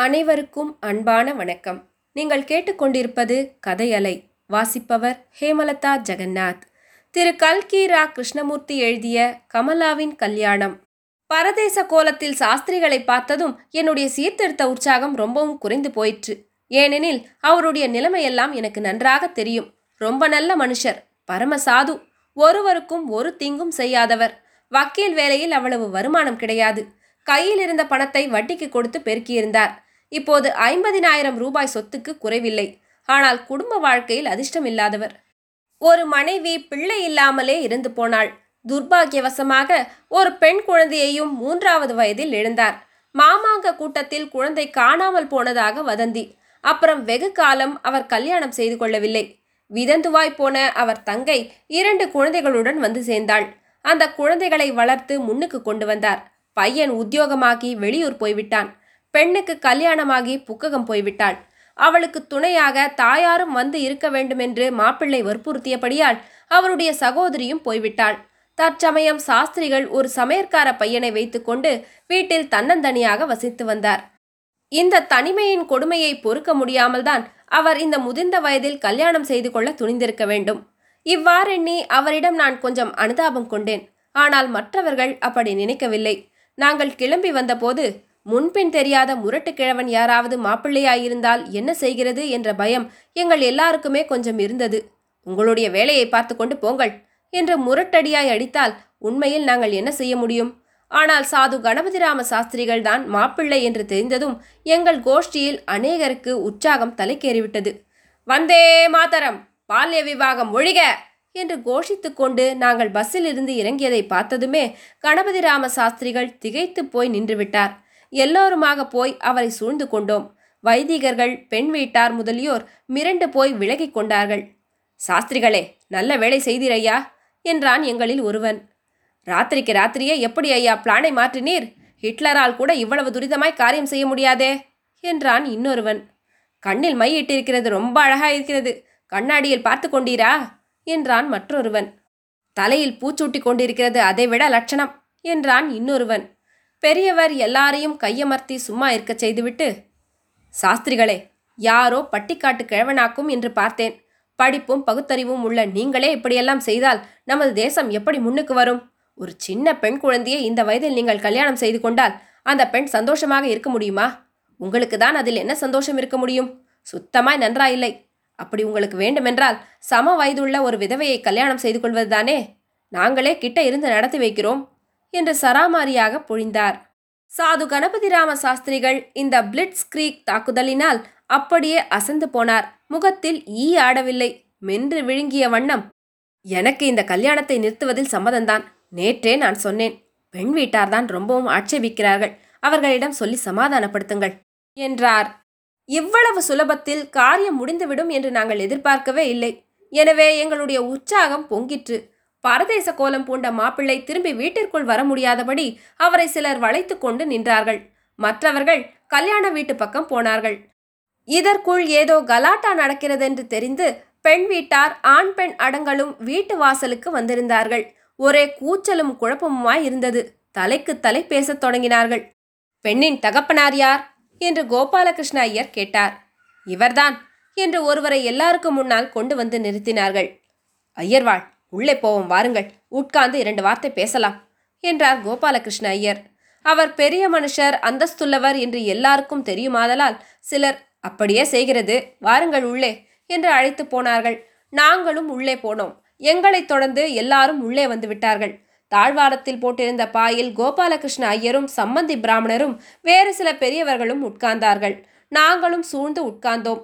அனைவருக்கும் அன்பான வணக்கம். நீங்கள் கேட்டுக்கொண்டிருப்பது கதையலை. வாசிப்பவர் ஹேமலதா ஜெகநாத். திரு. கல்கி ரா கிருஷ்ணமூர்த்தி எழுதிய கமலாவின் கல்யாணம். பரதேச கோலத்தில் சாஸ்திரிகளை பார்த்ததும் என்னுடைய சீர்திருத்த உற்சாகம் ரொம்பவும் குறைந்து போயிற்று. ஏனெனில் அவருடைய நிலைமையெல்லாம் எனக்கு நன்றாக தெரியும். ரொம்ப நல்ல மனுஷர் பரம சாது. ஒருவருக்கும் ஒரு தீங்கும் செய்யாதவர். வக்கீல் வேலையில் அவ்வளவு வருமானம் கிடையாது. கையில் இருந்த பணத்தை வட்டிக்கு கொடுத்து பெருக்கியிருந்தார். இப்போது ஐம்பதினாயிரம் ரூபாய் சொத்துக்கு குறைவில்லை. ஆனால் குடும்ப வாழ்க்கையில் அதிர்ஷ்டம் இல்லாதவர். ஒரு மனைவி பிள்ளை இல்லாமலே இருந்து போனாள். துர்பாகியவசமாக ஒரு பெண் குழந்தையையும் மூன்றாவது வயதில் எழுந்தார். மாமாங்க கூட்டத்தில் குழந்தை காணாமல் போனதாக வதந்தி. அப்புறம் வெகு காலம் அவர் கல்யாணம் செய்து கொள்ளவில்லை. விதந்துவாய் போன அவர் தங்கை இரண்டு குழந்தைகளுடன் வந்து சேர்ந்தாள். அந்த குழந்தைகளை வளர்த்து முன்னுக்கு கொண்டு வந்தார். பையன் உத்தியோகமாகி வெளியூர் போய்விட்டான். பெண்ணுக்கு கல்யாணமாகி புக்ககம் போய்விட்டாள். அவளுக்கு துணையாக தாயாரும் வந்து இருக்க வேண்டுமென்று மாப்பிள்ளை வற்புறுத்தியபடியால் அவருடைய சகோதரியும் போய்விட்டாள். தற்சமயம் சாஸ்திரிகள் ஒரு சமையற்கார பையனை வைத்துக்கொண்டு வீட்டில் தன்னந்தனியாக வசித்து வந்தார். இந்த தனிமையின் கொடுமையை பொறுக்க முடியாமல்தான் அவர் இந்த முதிர்ந்த வயதில் கல்யாணம் செய்து கொள்ள துணிந்திருக்க வேண்டும். இவ்வாறெண்ணி அவரிடம் நான் கொஞ்சம் அனுதாபம் கொண்டேன். ஆனால் மற்றவர்கள் அப்படி நினைக்கவில்லை. நாங்கள் கிளம்பி வந்தபோது முன்பின் தெரியாத முரட்டு கிழவன் யாராவது மாப்பிள்ளையாயிருந்தால் என்ன செய்கிறது என்ற பயம் எங்கள் எல்லாருக்குமே கொஞ்சம் இருந்தது. உங்களுடைய வேலையை பார்த்து கொண்டு போங்கள் என்று முரட்டடியாய் அடித்தால் உண்மையில் நாங்கள் என்ன செய்ய முடியும்? ஆனால் சாது கணபதிராம சாஸ்திரிகள் தான் மாப்பிள்ளை என்று தெரிந்ததும் எங்கள் கோஷ்டியில் அநேகருக்கு உற்சாகம் தலைக்கேறிவிட்டது. வந்தே மாதரம்! பால்ய விவாகம் ஒழிக! என்று கோஷித்து கொண்டு நாங்கள் பஸ்ஸில் இருந்து இறங்கியதை பார்த்ததுமே கணபதிராம சாஸ்திரிகள் திகைத்து போய் நின்றுவிட்டார். எல்லோருமாக போய் அவரை சூழ்ந்து கொண்டோம். வைதிகர்கள் பெண் வீட்டார் முதலியோர் மிரண்டு போய் விலகிக் கொண்டார்கள். சாஸ்திரிகளே நல்ல வேலை செய்தீரய்யா என்றான் எங்களில் ஒருவன். ராத்திரிக்கு ராத்திரியே எப்படி ஐயா பிளானை மாற்றினீர்? ஹிட்லரால் கூட இவ்வளவு துரிதமாய் காரியம் செய்ய முடியாதே என்றான் இன்னொருவன். கண்ணில் மையிட்டிருக்கிறது ரொம்ப அழகா இருக்கிறது. கண்ணாடியில் பார்த்து கொண்டீரா? என்றான் மற்றொருவன். தலையில் பூச்சூட்டி கொண்டிருக்கிறது அதைவிட லட்சணம் என்றான் இன்னொருவன். பெரியவர் எல்லாரையும் கையமர்த்தி சும்மா இருக்கச் செய்துவிட்டு சாஸ்திரிகளே யாரோ பட்டிக்காட்டு கிழவனாக்கும் என்று பார்த்தேன். படிப்பும் பகுத்தறிவும் உள்ள நீங்களே இப்படியெல்லாம் செய்தால் நமது தேசம் எப்படி முன்னுக்கு வரும்? ஒரு சின்ன பெண் குழந்தையை இந்த வயதில் நீங்கள் கல்யாணம் செய்து கொண்டால் அந்த பெண் சந்தோஷமாக இருக்க முடியுமா? உங்களுக்கு தான் அதில் என்ன சந்தோஷம் இருக்க முடியும்? சுத்தமாய் நன்றாயில்லை. அப்படி உங்களுக்கு வேண்டுமென்றால் சம வயதுள்ள ஒரு விதவையை கல்யாணம் செய்து கொள்வதுதானே நாங்களே கிட்ட இருந்து நடத்தி வைக்கிறோம். என்று சராமாரியாக பொழிந்தார். சாது கணபதிராம சாஸ்திரிகள் இந்த பிளிட்ஸ் கிரீக் தாக்குதலினால் அப்படியே அசந்து போனார். முகத்தில் ஈ ஆடவில்லை. மென்று விழுங்கிய வண்ணம். எனக்கு இந்த கல்யாணத்தை நிறுத்துவதில் சம்மதம்தான். நேற்றே நான் சொன்னேன். பெண் வீட்டார்தான் ரொம்பவும் ஆட்சேபிக்கிறார்கள். அவர்களிடம் சொல்லி சமாதானப்படுத்துங்கள் என்றார். இவ்வளவு சுலபத்தில் காரியம் முடிந்துவிடும் என்று நாங்கள் எதிர்பார்க்கவே இல்லை. எனவே எங்களுடைய உற்சாகம் பொங்கிற்று. பரதேச கோலம் பூண்ட மாப்பிள்ளை திரும்பி வீட்டிற்குள் வர முடியாதபடி அவரை சிலர் வளைத்து கொண்டு நின்றார்கள். மற்றவர்கள் கல்யாண வீட்டு பக்கம் போனார்கள். இதற்குள் ஏதோ கலாட்டா நடக்கிறதென்று தெரிந்து பெண் வீட்டார் ஆண் பெண் அடங்களும் வீட்டு வாசலுக்கு வந்திருந்தார்கள். ஒரே கூச்சலும் குழப்பமுமாய் இருந்தது. தலைக்கு தலை பேசத் தொடங்கினார்கள். பெண்ணின் தகப்பனார் யார்? என்று கோபாலகிருஷ்ண ஐயர் கேட்டார். இவர்தான் என்று ஒருவரை எல்லாருக்கும் முன்னால் கொண்டு வந்து நிறுத்தினார்கள். ஐயர்வாள் உள்ளே போவோம் வாருங்கள். உட்கார்ந்து இரண்டு வார்த்தை பேசலாம் என்றார் கோபாலகிருஷ்ண ஐயர். அவர் பெரிய மனுஷர் அந்தஸ்துள்ளவர் என்று எல்லாருக்கும் தெரியுமாதலால் சிலர் அப்படியே செய்கிறது வாருங்கள் உள்ளே என்று அழைத்து போனார்கள். நாங்களும் உள்ளே போனோம். எங்களைத் தொடர்ந்து எல்லாரும் உள்ளே வந்து விட்டார்கள். தாழ்வாரத்தில் போட்டிருந்த பாயில் கோபாலகிருஷ்ண ஐயரும் சம்மந்தி பிராமணரும் வேறு சில பெரியவர்களும் உட்கார்ந்தார்கள். நாங்களும் சூழ்ந்து உட்கார்ந்தோம்.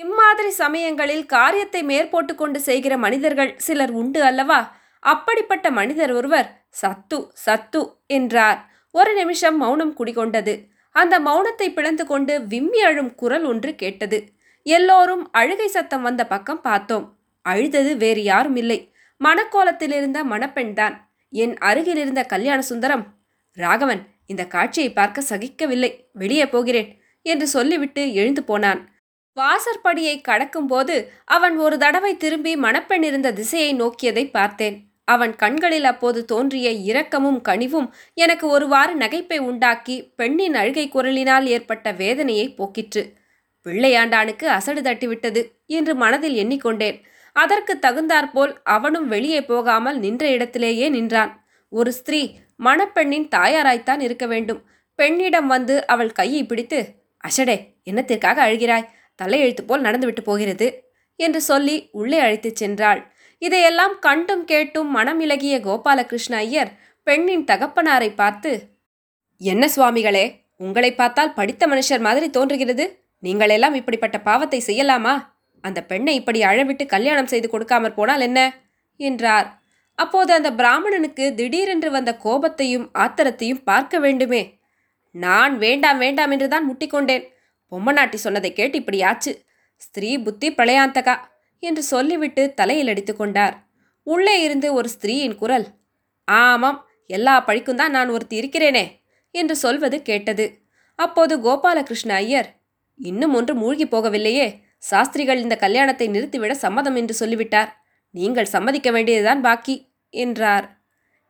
இம்மாதிரி சமயங்களில் காரியத்தை மேற்போட்டு கொண்டு செய்கிற மனிதர்கள் சிலர் உண்டு அல்லவா? அப்படிப்பட்ட மனிதர் ஒருவர் சத்து சத்து என்றார். ஒரு நிமிஷம் மௌனம் குடிகொண்டது. அந்த மௌனத்தை பிளந்து கொண்டு விம்மி அழும் குரல் ஒன்று கேட்டது. எல்லோரும் அழுகை சத்தம் வந்த பக்கம் பார்த்தோம். அழுதது வேறு யாரும் இல்லை. மணக்கோலத்தில் இருந்த மணப்பெண்தான் என் அருகில் இருந்த கல்யாண சுந்தரம் ராகவன் இந்த காட்சியை பார்க்க சகிக்கவில்லை. வெளியே போகிறேன் என்று சொல்லிவிட்டு எழுந்து போனான். வாசற்படியை கடக்கும்போது அவன் ஒரு தடவை திரும்பி மணப்பெண் இருந்த திசையை நோக்கியதை பார்த்தேன். அவன் கண்களில் அப்போது தோன்றிய இரக்கமும் கனிவும் எனக்கு ஒருவாறு நகைப்பை உண்டாக்கி பெண்ணின் அழுகை குரலினால் ஏற்பட்ட வேதனையை போக்கிற்று. பிள்ளையாண்டானுக்கு அசடு தட்டிவிட்டது என்று மனதில் எண்ணிக்கொண்டேன். அதற்கு தகுந்தாற்போல் அவனும் வெளியே போகாமல் நின்ற இடத்திலேயே நின்றான். ஒரு ஸ்திரீ மணப்பெண்ணின் தாயாராய்த்தான் இருக்க வேண்டும். பெண்ணிடம் வந்து அவள் கையை பிடித்து அசடே என்னத்திற்காக அழுகிறாய்? தலையெழுத்து போல் நடந்துவிட்டு போகிறது என்று சொல்லி உள்ளே அழைத்துச் சென்றாள். இதையெல்லாம் கண்டும் கேட்டும் மனமிலகிய கோபாலகிருஷ்ண ஐயர் பெண்ணின் தகப்பனாரை பார்த்து என்ன சுவாமிகளே உங்களை பார்த்தால் படித்த மனுஷர் மாதிரி தோன்றுகிறது. நீங்களெல்லாம் இப்படிப்பட்ட பாவத்தை செய்யலாமா? அந்த பெண்ணை இப்படி அழவிட்டு கல்யாணம் செய்து கொடுக்காமற் போனால் என்ன? என்றார். அப்போது அந்த பிராமணனுக்கு திடீரென்று வந்த கோபத்தையும் ஆத்திரத்தையும் பார்க்க வேண்டுமே. நான் வேண்டாம் வேண்டாம் என்றுதான் முட்டிக்கொண்டேன். பொம்மநாட்டி சொன்னதை கேட்டு இப்படியாச்சு. ஸ்திரீ புத்தி பிரளயாந்தகா என்று சொல்லிவிட்டு தலையில் அடித்து கொண்டார். உள்ளே இருந்து ஒரு ஸ்திரீயின் குரல் ஆமாம் எல்லா பழிக்கும் தான் நான் ஒருத்தி இருக்கிறேனே என்று சொல்வது கேட்டது. அப்போது கோபாலகிருஷ்ண ஐயர் இன்னும் ஒன்று மூழ்கி போகவில்லையே சாஸ்திரிகள் இந்த கல்யாணத்தை நிறுத்திவிட சம்மதம் என்று சொல்லிவிட்டார். நீங்கள் சம்மதிக்க வேண்டியதுதான் பாக்கி என்றார்.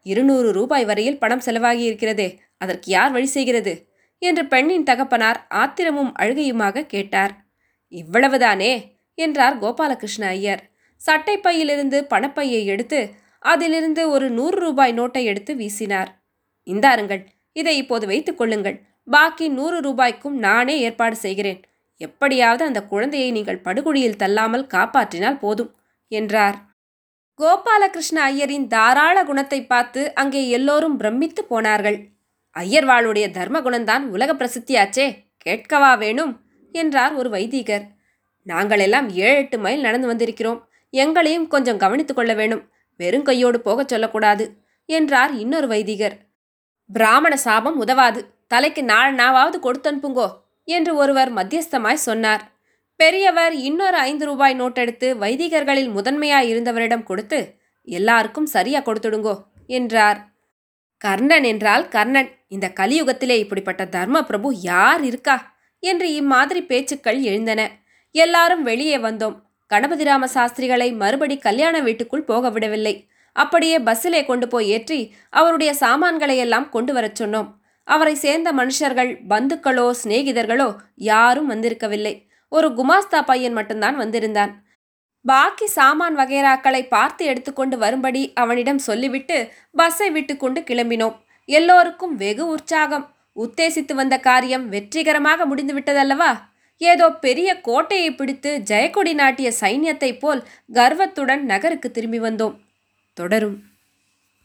இருநூறு ரூபாய் வரையில் பணம் செலவாகி இருக்கிறதே அதற்கு யார் வழி செய்கிறது? என்று பெண்ணின் தகப்பனார் ஆத்திரமும் அழுகையுமாக கேட்டார். இவ்வளவுதானே? என்றார் கோபாலகிருஷ்ண ஐயர். சட்டைப்பையிலிருந்து பணப்பையை எடுத்து அதிலிருந்து ஒரு நூறு ரூபாய் நோட்டை எடுத்து வீசினார். இந்தாருங்கள் இதை இப்போது வைத்துக் கொள்ளுங்கள். பாக்கி நூறு ரூபாய்க்கும் நானே ஏற்பாடு செய்கிறேன். எப்படியாவது அந்த குழந்தையை நீங்கள் படுகுழியில் தள்ளாமல் காப்பாற்றினால் போதும் என்றார். கோபாலகிருஷ்ண ஐயரின் தாராள குணத்தை பார்த்து அங்கே எல்லோரும் பிரமித்து போனார்கள். ஐயர்வாளுடைய தர்மகுணம்தான் உலக பிரசித்தியாச்சே கேட்கவா வேணும்? என்றார் ஒரு வைதீகர். நாங்களெல்லாம் ஏழு எட்டு மைல் நடந்து வந்திருக்கிறோம். எங்களையும் கொஞ்சம் கவனித்துக் கொள்ள வேணும். வெறும் கையோடு போகச் சொல்லக்கூடாது என்றார் இன்னொரு வைதிகர். பிராமண சாபம் உதவாது. தலைக்கு நாலு நாவாவது கொடுத்தனுப்புங்கோ என்று ஒருவர் மத்தியஸ்தமாய் சொன்னார். பெரியவர் இன்னொரு ஐந்து ரூபாய் நோட்டெடுத்து வைதிகர்களில் முதன்மையாய் இருந்தவரிடம் கொடுத்து எல்லாருக்கும் சரியா கொடுத்துடுங்கோ என்றார். கர்ணன் என்றால் கர்ணன். இந்த கலியுகத்திலே இப்படிப்பட்ட தர்ம பிரபு யார் இருக்கா? என்று இம்மாதிரி பேச்சுக்கள் எழுந்தன. எல்லாரும் வெளியே வந்தோம். கணபதிராம சாஸ்திரிகளை மறுபடி கல்யாண வீட்டுக்குள் போக விடவில்லை. அப்படியே பஸ்ஸிலே கொண்டு போய் ஏற்றி அவருடைய சாமான்களை எல்லாம் கொண்டு வரச் சொன்னோம். அவரை சேர்ந்த மனுஷர்கள் பந்துக்களோ சிநேகிதர்களோ யாரும் வந்திருக்கவில்லை. ஒரு குமாஸ்தா பையன் மட்டும்தான் வந்திருந்தான். பாக்கி சாமான் வகைராக்களை பார்த்து எடுத்துக்கொண்டு வரும்படி அவனிடம் சொல்லிவிட்டு பஸ்ஸை விட்டுக்கொண்டு கிளம்பினோம். எல்லோருக்கும் வெகு உற்சாகம். உத்தேசித்து வந்த காரியம் வெற்றிகரமாக முடிந்துவிட்டதல்லவா? ஏதோ பெரிய கோட்டையை பிடித்து ஜெயக்கொடி நாட்டிய சைன்யத்தைப் போல் கர்வத்துடன் நகருக்கு திரும்பி வந்தோம். தொடரும்.